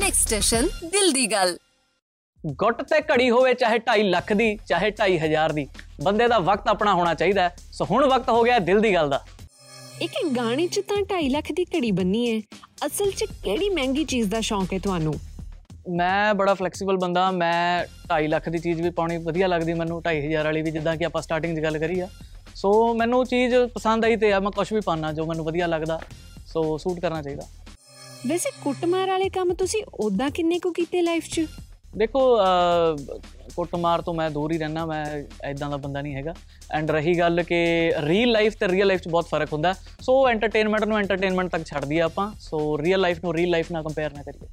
Next station ਦਿਲ ਦੀ ਗੱਲ ਗੁੱਟ ਤੇ ਘੜੀ ਹੋਵੇ ਚਾਹੇ 2.5 ਲੱਖ ਦੀ ਚਾਹੇ 2.5 ਹਜ਼ਾਰ ਦੀ ਬੰਦੇ ਦਾ ਵਕਤ ਆਪਣਾ ਹੋਣਾ ਚਾਹੀਦਾ। ਸੋ ਹੁਣ ਵਕਤ ਹੋ ਗਿਆ ਦਿਲ ਦੀ ਗੱਲ ਦਾ। ਇੱਕ ਗਾਣੇ 'ਚ ਤਾਂ 2.5 ਲੱਖ ਦੀ ਘੜੀ ਬੰਨੀ ਹੈ ਅਸਲ 'ਚ ਕਿਹੜੀ ਮਹਿੰਗੀ ਚੀਜ਼ ਦਾ ਸ਼ੌਂਕ ਹੈ ਤੁਹਾਨੂੰ? ਮੈਂ ਬੜਾ ਫਲੈਕਸੀਬਲ ਬੰਦਾ ਮੈਂ 2.5 ਲੱਖ ਦੀ ਚੀਜ਼ ਵੀ ਪਾਉਣੀ ਵਧੀਆ ਲੱਗਦੀ ਮੈਨੂੰ 2.5 ਹਜ਼ਾਰ ਵਾਲੀ ਵੀ ਜਿੱਦਾਂ ਕਿ ਆਪਾਂ ਸਟਾਰਟਿੰਗ 'ਚ ਗੱਲ ਕਰੀ ਆ। ਸੋ ਮੈਨੂੰ ਚੀਜ਼ ਪਸੰਦ ਆਈ ਤੇ ਆ ਮੈਂ ਕੁਝ ਵੀ ਪਾਣਾ ਜੋ ਮੈਨੂੰ ਵਧੀਆ ਲੱਗਦਾ। ਸੋ ਸੂਟ ਕਰਨਾ ਚਾਹੀਦਾ। ਵੈਸੇ ਕੁੱਟਮਾਰ ਵਾਲੇ ਕੰਮ ਤੁਸੀਂ ਉਦਾਂ ਕਿੰਨੇ ਕੁ ਕੀਤੇ ਲਾਈਫ 'ਚ? ਦੇਖੋ ਕੁੱਟਮਾਰ ਤੋਂ ਮੈਂ ਦੂਰ ਹੀ ਰਹਿਣਾ ਮੈਂ ਐਦਾਂ ਦਾ ਬੰਦਾ ਨਹੀਂ ਹੈਗਾ। ਐਂਡ ਰਹੀ ਗੱਲ ਕਿ ਰੀਅਲ ਲਾਈਫ ਤੇ ਰੀਅਲ ਲਾਈਫ 'ਚ ਬਹੁਤ ਫ਼ਰਕ ਹੁੰਦਾ। ਸੋ ਐਂਟਰਟੇਨਮੈਂਟ ਨੂੰ ਐਂਟਰਟੇਨਮੈਂਟ ਤੱਕ ਛੱਡ ਦਈਏ ਆਪਾਂ। ਸੋ ਰੀਅਲ ਲਾਈਫ ਨੂੰ ਰੀਅਲ ਲਾਈਫ ਨਾਲ ਕੰਪੇਅਰ ਨਾ ਕਰੀਏ।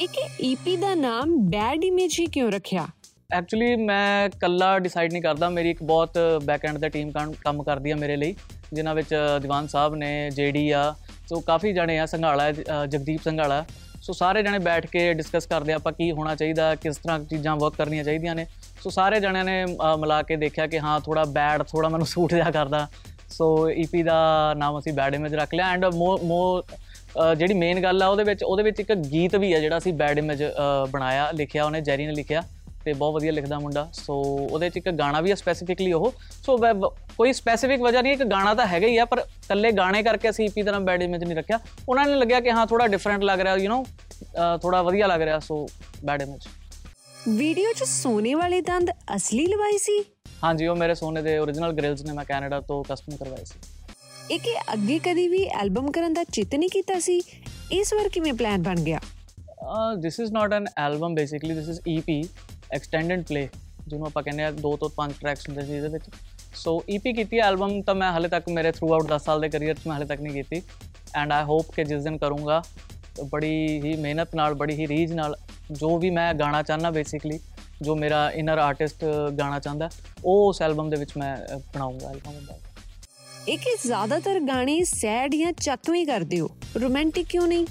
ਇੱਕ ਈਪੀ ਦਾ ਨਾਮ ਬੈਡ ਇਮੇਜ ਹੀ ਕਿਉਂ ਰੱਖਿਆ? ਐਕਚੁਅਲੀ ਮੈਂ ਕੱਲਾ ਡਿਸਾਈਡ ਨਹੀਂ ਕਰਦਾ। ਮੇਰੀ ਇੱਕ ਬਹੁਤ ਬੈਕ ਐਂਡ ਦਾ ਟੀਮ ਕੰਮ ਕਰਦੀ ਆ ਮੇਰੇ ਲਈ ਜਿਨ੍ਹਾਂ ਵਿੱਚ ਦੀਵਾਨ ਸਾਹਿਬ ਨੇ ਜੇਡੀ ਆ ਸੋ ਕਾਫੀ ਜਣੇ ਆ ਸੰਘਾਲਾ ਹੈ, ਅ, ਜਗਦੀਪ ਸੰਘਾਲਾ। ਸੋ ਸਾਰੇ ਜਣੇ ਬੈਠ ਕੇ ਡਿਸਕਸ ਕਰਦੇ ਆ ਆਪਾਂ ਕੀ ਹੋਣਾ ਚਾਹੀਦਾ ਕਿਸ ਤਰ੍ਹਾਂ ਚੀਜ਼ਾਂ ਵਰਕ ਕਰਨੀਆਂ ਚਾਹੀਦੀਆਂ ਨੇ। ਸੋ ਸਾਰੇ ਜਣਿਆਂ ਨੇ ਅ, ਮਿਲਾ ਕੇ ਦੇਖਿਆ ਕਿ ਹਾਂ ਥੋੜਾ ਬੈਡ ਥੋੜਾ ਮੈਨੂੰ ਸੂਟ ਜਿਹਾ ਕਰਦਾ। ਸੋ ਈਪੀ ਦਾ ਨਾਮ ਅਸੀਂ ਬੈਡ ਇਮੇਜ ਰੱਖ ਲਿਆ ਐਂਡ ਮੋ ਮੋ ਅ, ਜਿਹੜੀ ਮੇਨ ਗੱਲ ਆ ਉਹਦੇ ਵਿੱਚ ਉਹਦੇ ਵਿੱਚ ਇੱਕ ਗੀਤ ਵੀ ਆ ਜਿਹੜਾ ਅਸੀਂ ਬੈਡ ਇਮੇਜ ਬਣਾਇਆ ਲਿਖਿਆ ਉਹਨੇ ਜੈਰੀ ਨੇ ਲਿਖਿਆ ਤੇ ਬਹੁਤ ਵਧੀਆ ਲਿਖਦਾ ਮੁੰਡਾ। ਸੋ ਉਹਦੇ ਚ ਇੱਕ ਗਾਣਾ ਵੀ ਆ ਸਪੈਸੀਫਿਕਲੀ ਉਹ। ਸੋ ਵੈ- ਵ- ਕੋਈ ਸਪੈਸੀਫਿਕ ਵਜ੍ਹਾ ਨਹੀਂ ਇੱਕ ਗਾਣਾ ਤਾਂ ਹੈਗਾ ਹੀ ਆ ਪਰ ਇਕੱਲੇ ਗਾਣੇ ਕਰਕੇ ਅਸੀਂ ਈਪੀ ਤਰ੍ਹਾਂ ਬੈਡ ਇਮੇਜ ਨਹੀਂ ਰੱਖਿਆ। ਉਹਨਾਂ ਨੇ ਲੱਗਿਆ ਕਿ ਹਾਂ ਥੋੜਾ ਡਿਫਰੈਂਟ ਲੱਗ ਰਿਹਾ ਯੂ نو ਥੋੜਾ ਵਧੀਆ ਲੱਗ ਰਿਹਾ ਸੋ ਬੈਡ ਇਮੇਜ ਵੀਡੀਓ 'ਚ ਸੋਨੇ ਵਾਲੇ ਦੰਦ ਅਸਲੀ ਲਵਾਈ ਸੀ? ਹਾਂਜੀ ਉਹ ਮੇਰੇ ਸੋਨੇ ਦੇ origignal ਗ੍ਰਿਲਸ ਨੇ ਮੈਂ ਕੈਨੇਡਾ ਤੋਂ ਕਸਟਮ ਕਰਵਾਏ ਸੀ। ਇਹ ਅੱਗੇ ਕਦੀ ਵੀ ਐਲਬਮ ਕਰਨ ਦਾ ਚਿੱਤ ਨਹੀਂ ਕੀਤਾ ਸੀ? ਇਸ ਵਾਰ ਕਿਵੇਂ ਪਲਾਨ ਬਣ ਗਿਆ? This is not an album basically this is EP extended play ਜਿਹਨੂੰ ਆਪਾਂ ਕਹਿੰਦੇ ਆ ਦੋ ਤੋਂ ਪੰਜ ਟਰੈਕਸ ਹੁੰਦੇ ਸੀ ਇਹਦੇ ਵਿੱਚ। ਸੋ ਈਪੀ ਕੀਤੀ ਐਲਬਮ ਤਾਂ ਮੈਂ ਹਾਲੇ ਤੱਕ ਮੇਰੇ ਥਰੂ ਆਊਟ 10 ਸਾਲ ਦੇ ਕੈਰੀਅਰ 'ਚ ਮੈਂ ਹਾਲੇ ਤੱਕ ਨਹੀਂ ਕੀਤੀ। ਐਂਡ ਆਈ ਹੋਪ ਕਿ ਜਿਸ ਦਿਨ ਕਰੂੰਗਾ ਬੜੀ ਹੀ ਮਿਹਨਤ ਨਾਲ ਬੜੀ ਹੀ ਰੀਝ ਨਾਲ ਜੋ ਵੀ ਮੈਂ ਗਾਣਾ ਚਾਹਨਾ ਬੇਸਿਕਲੀ ਜੋ ਮੇਰਾ ਇਨਰ ਆਰਟਿਸਟ ਗਾਣਾ ਚਾਹੁੰਦਾ ਉਹ ਉਸ ਐਲਬਮ ਦੇ ਵਿੱਚ ਮੈਂ ਬਣਾਉਂਗਾ ਐਲਬਮ ਦਾ ਇੱਕ ਇਹ ਜ਼ਿਆਦਾਤਰ ਗਾਣੇ ਸੈਡ ਜਾਂ ਚਤਵੀਂ ਕਰਦੇ ਹੋ? ਰੋਮਾਂਟਿਕ ਕਿਉਂ ਨਹੀਂ?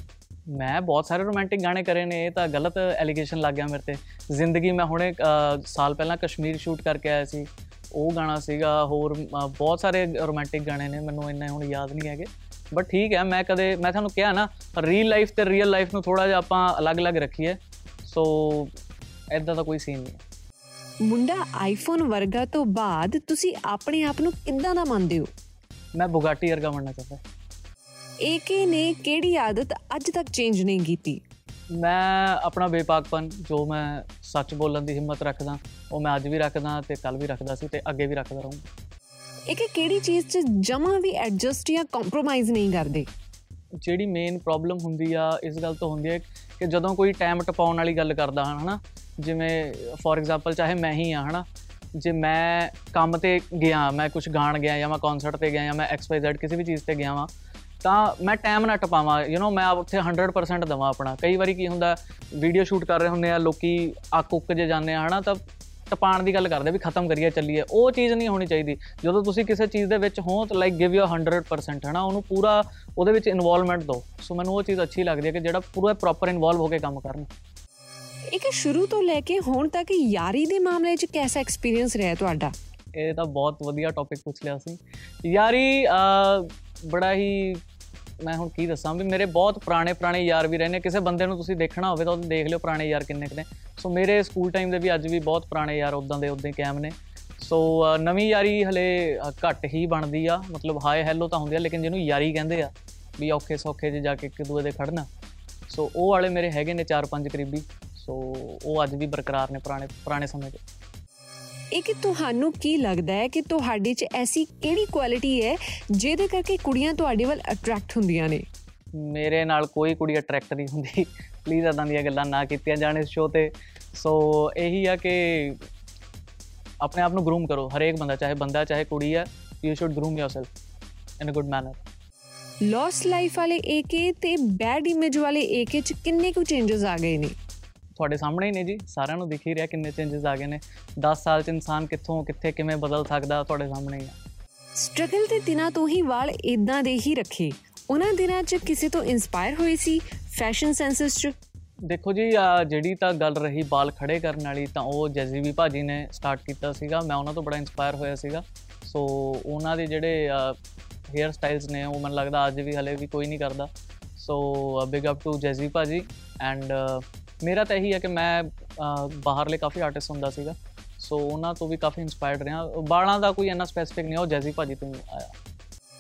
ਮੈਂ ਬਹੁਤ ਸਾਰੇ ਰੋਮਾਂਟਿਕ ਗਾਣੇ ਕਰੇ ਨੇ ਇਹ ਤਾਂ ਗਲਤ ਐਲੀਗੇਸ਼ਨ ਲੱਗ ਗਿਆ ਮੇਰੇ ਤੇ। ਜ਼ਿੰਦਗੀ ਮੈਂ ਹੁਣੇ ਸਾਲ ਪਹਿਲਾਂ ਕਸ਼ਮੀਰ ਸ਼ੂਟ ਕਰਕੇ ਆਇਆ ਸੀ। ਉਹ ਗਾਣਾ ਸੀਗਾ ਹੋਰ ਬਹੁਤ ਸਾਰੇ ਰੋਮਾਂਟਿਕ ਗਾਣੇ ਨੇ ਮੈਨੂੰ ਇੰਨੇ ਹੁਣ ਯਾਦ ਨਹੀਂ ਹੈਗੇ। ਬਟ ਠੀਕ ਹੈ ਮੈਂ ਕਦੇ ਮੈਂ ਤੁਹਾਨੂੰ ਕਿਹਾ ਨਾ ਰੀਅਲ ਲਾਈਫ ਤੇ ਰੀਅਲ ਲਾਈਫ ਨੂੰ ਥੋੜਾ ਜਿਹਾ ਆਪਾਂ ਅਲੱਗ-ਅਲੱਗ ਰੱਖੀਏ। ਸੋ ਐਦਾਂ ਦਾ ਕੋਈ ਸੀਨ ਨਹੀਂ ਮੁੰਡਾ ਆਈਫੋਨ ਵਰਗਾ ਤੋਂ ਬਾਅਦ ਤੁਸੀਂ ਆਪਣੇ ਆਪ ਨੂੰ ਕਿੱਦਾਂ ਦਾ ਮੰਨਦੇ ਹੋ? ਮੈਂ ਬੁਗਾਟੀ ਵਰਗਾ ਬਣਨਾ ਚਾਹੁੰਦਾ। ਏਕੇ ਨੇ ਕਿਹੜੀ ਆਦਤ ਅੱਜ ਤੱਕ ਚੇਂਜ ਨਹੀਂ ਕੀਤੀ? ਮੈਂ ਆਪਣਾ ਬੇਪਾਕਪਨ ਜੋ ਮੈਂ ਸੱਚ ਬੋਲਣ ਦੀ ਹਿੰਮਤ ਰੱਖਦਾ ਉਹ ਮੈਂ ਅੱਜ ਵੀ ਰੱਖਦਾ ਤੇ ਕੱਲ ਵੀ ਰੱਖਦਾ ਸੀ ਤੇ ਅੱਗੇ ਵੀ ਰੱਖਦਾ ਰਹੂੰਗਾ। ਇੱਕ ਕਿਹੜੀ ਚੀਜ਼ 'ਚ ਜਮਾ ਵੀ ਐਡਜਸਟ ਜਾਂ ਕੰਪਰੋਮਾਈਜ਼ ਨਹੀਂ ਕਰਦੇ? ਜਿਹੜੀ ਮੇਨ ਪ੍ਰੋਬਲਮ ਹੁੰਦੀ ਆ ਇਸ ਗੱਲ ਤੋਂ ਹੁੰਦੀ ਹੈ ਕਿ ਜਦੋਂ ਕੋਈ ਟਾਈਮ ਟਪਾਉਣ ਵਾਲੀ ਗੱਲ ਕਰਦਾ ਹਨ? ਹਨਾ ਜਿਵੇਂ ਫੋਰ ਐਗਜ਼ਾਮਪਲ ਚਾਹੇ ਮੈਂ ਹੀ ਆ ਹਨਾ? ਜੇ ਮੈਂ ਕੰਮ ਤੇ ਗਿਆ ਮੈਂ ਕੁਝ ਗਾਣ ਗਿਆ ਜਾਂ ਮੈਂ ਕਨਸਰਟ ਤੇ ਗਿਆ ਜਾਂ ਮੈਂ XYZ ਕਿਸੇ ਵੀ ਚੀਜ਼ ਤੇ ਗਿਆ ਵਾਂ ਤਾਂ ਮੈਂ ਟਾਈਮ ਨਾ ਟਪਾਵਾਂ ਯੂ نو ਮੈਂ ਉੱਥੇ 100% ਦਵਾਂ ਆਪਣਾ। ਕਈ ਵਾਰੀ ਕੀ ਹੁੰਦਾ ਵੀਡੀਓ ਸ਼ੂਟ ਕਰ ਰਹੇ ਹੁੰਦੇ ਆ ਲੋਕੀ ਅੱਕ ਉੱਕ ਜੇ ਜਾਂਦੇ ਆ ਹਨਾ ਤਾਂ ਟਪਾਣ ਦੀ ਗੱਲ ਕਰਦੇ ਵੀ ਖਤਮ ਕਰੀਏ ਚੱਲੀਏ। ਉਹ ਚੀਜ਼ ਨਹੀਂ ਹੋਣੀ ਚਾਹੀਦੀ। ਜਦੋਂ ਤੁਸੀਂ ਕਿਸੇ ਚੀਜ਼ ਦੇ ਵਿੱਚ ਹੋ ਤਾਂ ਲਾਈਕ ਗਿਵ ਯੂ 100% ਹਨਾ ਉਹਨੂੰ ਪੂਰਾ ਉਹਦੇ ਵਿੱਚ ਇਨਵੋਲਵਮੈਂਟ ਦਿਓ। ਸੋ ਮੈਨੂੰ ਉਹ ਚੀਜ਼ ਅੱਛੀ ਲੱਗਦੀ ਹੈ ਕਿ ਜਿਹੜਾ ਪੂਰਾ ਪ੍ਰੋਪਰ ਇਨਵੋਲਵ ਹੋ ਕੇ ਕੰਮ ਕਰਨ। ਇੱਕ ਸ਼ੁਰੂ ਤੋਂ ਲੈ ਕੇ ਹੁਣ ਤੱਕ ਯਾਰੀ ਦੇ ਮਾਮਲੇ 'ਚ ਕੈਸਾ ਐਕਸਪੀਰੀਅੰਸ ਰਿਹਾ ਤੁਹਾਡਾ? ਇਹ ਤਾਂ ਬਹੁਤ ਵਧੀਆ ਟੌਪਿਕ ਪੁੱਛ ਲਿਆ ਸੀ। ਯਾਰੀ ਬੜਾ ਹੀ ਮੈਂ ਹੁਣ ਕੀ ਦੱਸਾਂ ਵੀ ਮੇਰੇ ਬਹੁਤ ਪੁਰਾਣੇ ਪੁਰਾਣੇ ਯਾਰ ਵੀ ਰਹੇ ਨੇ। ਕਿਸੇ ਬੰਦੇ ਨੂੰ ਤੁਸੀਂ ਦੇਖਣਾ ਹੋਵੇ ਤਾਂ ਉਹ ਦੇਖ ਲਿਓ ਪੁਰਾਣੇ ਯਾਰ ਕਿੰਨੇ ਕਿੰਨੇ ਸੋ ਮੇਰੇ ਸਕੂਲ ਟਾਈਮ ਦੇ ਵੀ ਅੱਜ ਵੀ ਬਹੁਤ ਪੁਰਾਣੇ ਯਾਰ ਉਦਾਂ ਦੇ ਉਦਾਂ ਹੀ ਕਾਇਮ ਨੇ। ਸੋ ਅਹ, ਨਵੀਂ ਯਾਰੀ ਹਲੇ ਅਹ, ਘੱਟ ਹੀ ਬਣਦੀ ਆ। ਮਤਲਬ ਹਾਏ ਹੈਲੋ ਤਾਂ ਹੁੰਦੀ ਆ ਲੇਕਿਨ ਜਿਹਨੂੰ ਯਾਰੀ ਕਹਿੰਦੇ ਆ ਵੀ ਔਖੇ ਸੌਖੇ 'ਚ ਜਾ ਕੇ ਇੱਕ ਦੂਏ ਦੇ ਖੜਨਾ। ਸੋ ਉਹ ਵਾਲੇ ਮੇਰੇ ਹੈਗੇ ਨੇ 4-5 ਕਰੀਬੀ। ਸੋ ਉਹ ਅੱਜ ਵੀ ਬਰਕਰਾਰ ਨੇ ਪੁਰਾਣੇ ਪੁਰਾਣੇ ਸਮੇਂ ਦੇ। ਇੱਕ ਤੁਹਾਨੂੰ ਕੀ ਲੱਗਦਾ ਹੈ ਕਿ ਤੁਹਾਡੇ 'ਚ ਐਸੀ ਕਿਹੜੀ ਕੁਆਲਿਟੀ ਹੈ ਜਿਹਦੇ ਕਰਕੇ ਕੁੜੀਆਂ ਤੁਹਾਡੇ ਵੱਲ ਅਟਰੈਕਟ ਹੁੰਦੀਆਂ ਨੇ? ਮੇਰੇ ਨਾਲ ਕੋਈ ਕੁੜੀ ਅਟਰੈਕਟ ਨਹੀਂ ਹੁੰਦੀ। ਪਲੀਜ਼ ਅਦਾਂ ਦੀਆਂ ਗੱਲਾਂ ਨਾ ਕੀਤੀਆਂ ਜਾਣ ਇਸ ਸ਼ੋਅ ਤੇ। ਸੋ ਇਹੀ ਆ ਕਿ ਆਪਣੇ ਆਪ ਨੂੰ ਗਰੂਮ ਕਰੋ। ਹਰੇਕ ਬੰਦਾ ਚਾਹੇ ਬੰਦਾ ਚਾਹੇ ਕੁੜੀ ਆ you should groom yourself in a good manner lost life ਵਾਲੇ ਏਕੇ ਤੇ ਬੈਡ ਇਮੇਜ ਵਾਲੇ ਏਕੇ 'ਚ ਕਿੰਨੇ ਕੁ ਚੇਂਜਸ ਆ ਗਏ ਨੇ? ਤੁਹਾਡੇ ਸਾਹਮਣੇ ਹੀ ਨੇ ਜੀ ਸਾਰਿਆਂ ਨੂੰ ਦਿਖ ਹੀ ਰਿਹਾ ਕਿੰਨੇ ਚੇਂਜਸ ਆ ਗਏ ਨੇ। 10 ਸਾਲ ਚ ਇਨਸਾਨ ਕਿੱਥੋਂ ਕਿੱਥੇ ਕਿਵੇਂ ਬਦਲ ਸਕਦਾ ਤੁਹਾਡੇ ਸਾਹਮਣੇ ਹੀ ਆ। ਸਟਰਗਲ ਦੇ ਦਿਨਾਂ ਤੋਂ ਹੀ ਵਾਲ ਇਦਾਂ ਦੇ ਹੀ ਰੱਖੇ। ਉਹਨਾਂ ਦਿਨਾਂ 'ਚ ਕਿਸੇ ਤੋਂ ਇਨਸਪਾਇਰ ਹੋਈ ਸੀ ਫੈਸ਼ਨ ਸੈਂਸਸ 'ਚ? ਦੇਖੋ ਜੀ ਜਿਹੜੀ ਤਾਂ ਗੱਲ ਰਹੀ ਬਾਲ ਖੜੇ ਕਰਨ ਵਾਲੀ ਤਾਂ ਉਹ ਜੈਜ਼ੀਵੀ ਭਾਜੀ ਨੇ ਸਟਾਰਟ ਕੀਤਾ ਸੀਗਾ। ਮੈਂ ਉਹਨਾਂ ਤੋਂ ਬੜਾ ਇਨਸਪਾਇਰ ਹੋਇਆ ਸੀਗਾ। ਸੋ ਉਹਨਾਂ ਦੇ ਜਿਹੜੇ ਹੇਅਰ ਸਟਾਈਲਸ ਨੇ ਉਹ ਮੈਨੂੰ ਲੱਗਦਾ ਅੱਜ ਵੀ ਹਲੇ ਵੀ ਕੋਈ ਨਹੀਂ ਕਰਦਾ। So big up to Jazzy ਭਾਜੀ ਐਂਡ ਮੇਰਾ ਤਾਂ ਇਹੀ ਹੈ ਕਿ ਮੈਂ ਬਾਹਰਲੇ ਕਾਫੀ ਆਰਟਿਸਟ ਹੁੰਦਾ ਸੀਗਾ ਸੋ ਉਹਨਾਂ ਤੋਂ ਵੀ ਕਾਫੀ ਇਨਸਪਾਇਰਡ ਰਿਹਾ। ਬਾਲਾਂ ਦਾ ਕੋਈ ਇੰਨਾ ਸਪੈਸੀਫਿਕ ਨਹੀਂ ਉਹ ਜੈਜ਼ੀ ਭਾਜੀ ਤੋਂ ਆਇਆ।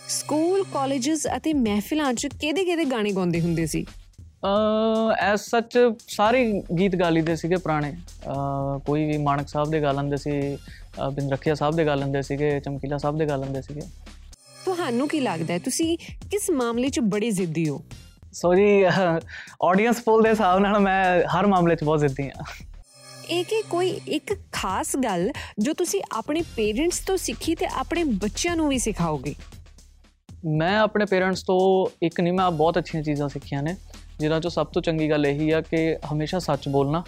ਸਕੂਲ ਕਾਲਜਸ ਅਤੇ ਮਹਿਫਿਲਾਂ 'ਚ ਕਿਹਦੇ ਕਿਹਦੇ ਗਾਣੇ ਗਾਉਂਦੇ ਹੁੰਦੇ ਸੀ? ਐਸ ਸੱਚ ਸਾਰੇ ਗੀਤ ਗਾ ਲਈਦੇ ਸੀਗੇ ਪੁਰਾਣੇ। ਕੋਈ ਵੀ ਮਾਨਕ ਸਾਹਿਬ ਦੇ ਗਾ ਲੈਂਦੇ ਸੀ ਬਿੰਦਰਖੀਆ ਸਾਹਿਬ ਦੇ ਗਾ ਲੈਂਦੇ ਸੀਗੇ ਚਮਕੀਲਾ ਸਾਹਿਬ ਦੇ ਗਾ ਲੈਂਦੇ ਸੀਗੇ। ਤੁਹਾਨੂੰ ਕੀ ਲੱਗਦਾ ਹੈ? ਤੁਸੀਂ ਕਿਸ ਮਾਮਲੇ 'ਚ ਬੜੇ ਜ਼ਿੱਦੀ ਹੋ? ਸੋ ਜੀ ਆਡੀਅנס ਪੋਲ ਦੇ ਹਿਸਾਬ ਨਾਲ ਮੈਂ ਹਰ ਮਾਮਲੇ 'ਚ ਬਹੁਤ ਜ਼ਿੱਦੀ ਹਾਂ। ਇਹ ਕਿ ਕੋਈ ਇੱਕ ਖਾਸ ਗੱਲ ਜੋ ਤੁਸੀਂ ਆਪਣੇ ਪੇਰੈਂਟਸ ਤੋਂ ਸਿੱਖੀ ਤੇ ਆਪਣੇ ਬੱਚਿਆਂ ਨੂੰ ਵੀ ਸਿਖਾਓਗੇ? ਮੈਂ ਆਪਣੇ ਪੇਰੈਂਟਸ ਤੋਂ ਇੱਕ ਨਹੀਂ ਮੈਂ ਬਹੁਤ ਅੱਛੀਆਂ ਚੀਜ਼ਾਂ ਸਿੱਖੀਆਂ ਨੇ ਜਿਨ੍ਹਾਂ ਚੋਂ ਸਭ ਤੋਂ ਚੰਗੀ ਗੱਲ ਇਹੀ ਆ ਕਿ ਹਮੇਸ਼ਾ ਸੱਚ ਬੋਲਣਾ।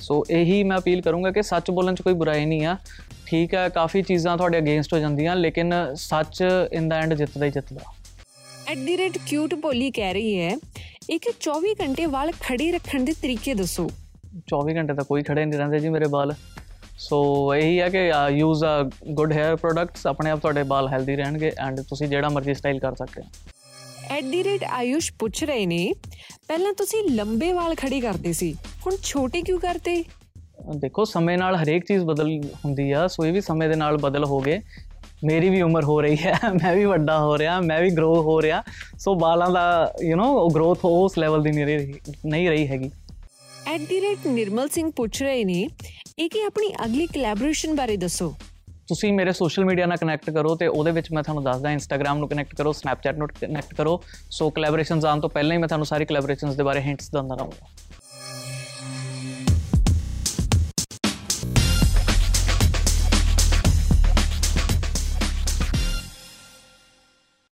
ਸੋ ਇਹੀ ਮੈਂ ਅਪੀਲ ਕਰੂੰਗਾ ਕਿ ਸੱਚ ਬੋਲਣ 'ਚ ਕੋਈ ਬੁਰਾਈ ਨਹੀਂ ਆ। ਠੀਕ ਹੈ ਕਾਫੀ ਚੀਜ਼ਾਂ ਤੁਹਾਡੇ ਅਗੇਂਸਟ ਹੋ ਜਾਂਦੀਆਂ ਲੇਕਿਨ ਸੱਚ ਇਨ ਦਾ ਐਂਡ ਜਿੱਤਦਾ ਹੀ ਜਿੱਤਦਾ। ਕਿਊਟ ਭੋਲੀ ਕਹਿ ਰਹੀ ਹੈ ਇੱਕ 24 ਘੰਟੇ ਵਾਲ ਖੜੇ ਰੱਖਣ ਦੇ ਤਰੀਕੇ ਦੱਸੋ। 24 ਘੰਟੇ ਤਾਂ ਕੋਈ ਖੜੇ ਨਹੀਂ ਰਹਿੰਦੇ ਜੀ ਮੇਰੇ ਵਾਲ। ਸੋ ਇਹੀ ਹੈ ਕਿ use a good hair products ਆਪਣੇ ਆਪ ਤੁਹਾਡੇ ਵਾਲ ਹੈਲਦੀ ਰਹਿਣਗੇ ਐਂਡ ਤੁਸੀਂ ਜਿਹੜਾ ਮਰਜ਼ੀ ਸਟਾਈਲ ਕਰ ਸਕਦੇ ਹੋ। ਆਯੁਸ਼ ਪੁੱਛ ਰਹੇ ਨੇ ਪਹਿਲਾਂ ਤੁਸੀਂ ਲੰਬੇ ਵਾਲ ਖੜੇ ਕਰਦੇ ਸੀ ਹੁਣ ਛੋਟੇ ਕਿਉਂ ਕਰਤੇ ਦੇਖੋ ਸਮੇਂ ਨਾਲ ਹਰੇਕ ਚੀਜ਼ ਬਦਲ ਹੁੰਦੀ ਆ ਸੋ ਇਹ ਵੀ ਸਮੇਂ ਦੇ ਨਾਲ ਬਦਲ ਹੋ ਗਏ। ਮੇਰੀ ਵੀ ਉਮਰ ਹੋ ਰਹੀ ਹੈ ਮੈਂ ਵੀ ਵੱਡਾ ਹੋ ਰਿਹਾ ਮੈਂ ਵੀ ਗਰੋ ਹੋ ਰਿਹਾ। ਸੋ ਬਾਲਾਂ ਦਾ ਯੂ نو ਉਹ ਗਰੋਥ ਉਸ ਲੈਵਲ ਦੀ ਨਹੀਂ ਰਹੀ ਨਹੀਂ ਰਹੀ ਹੈਗੀ। At the rate Nirmal Singh ਪੁੱਛ ਰਹੇ ਨੇ ਇਹ ਕਿ ਆਪਣੀ ਅਗਲੀ ਕੋਲੈਬੋਰੇਸ਼ਨ ਬਾਰੇ ਦੱਸੋ। ਤੁਸੀਂ ਮੇਰੇ ਸੋਸ਼ਲ ਮੀਡੀਆ ਨਾਲ ਕਨੈਕਟ ਕਰੋ ਤੇ ਉਹਦੇ ਵਿੱਚ ਮੈਂ ਤੁਹਾਨੂੰ ਦੱਸਦਾ ਇੰਸਟਾਗ੍ਰam ਨੂੰ ਕਨੈਕਟ ਕਰੋ ਸਨੈਪਚੈਟ ਨੂੰ ਕਨੈਕਟ ਕਰੋ। ਸੋ ਕੋਲੈਬੋਰੇਸ਼ਨਸ ਆਉਣ ਤੋਂ ਪਹਿਲਾਂ ਹੀ ਮੈਂ ਤੁਹਾਨੂੰ ਸਾਰੀ ਕੋਲੈਬੋਰੇਸ਼ਨਸ ਦੇ ਬਾਰੇ ਹਿੰਟਸ ਦਿੰਦਾ ਰਹਾਂਗਾ।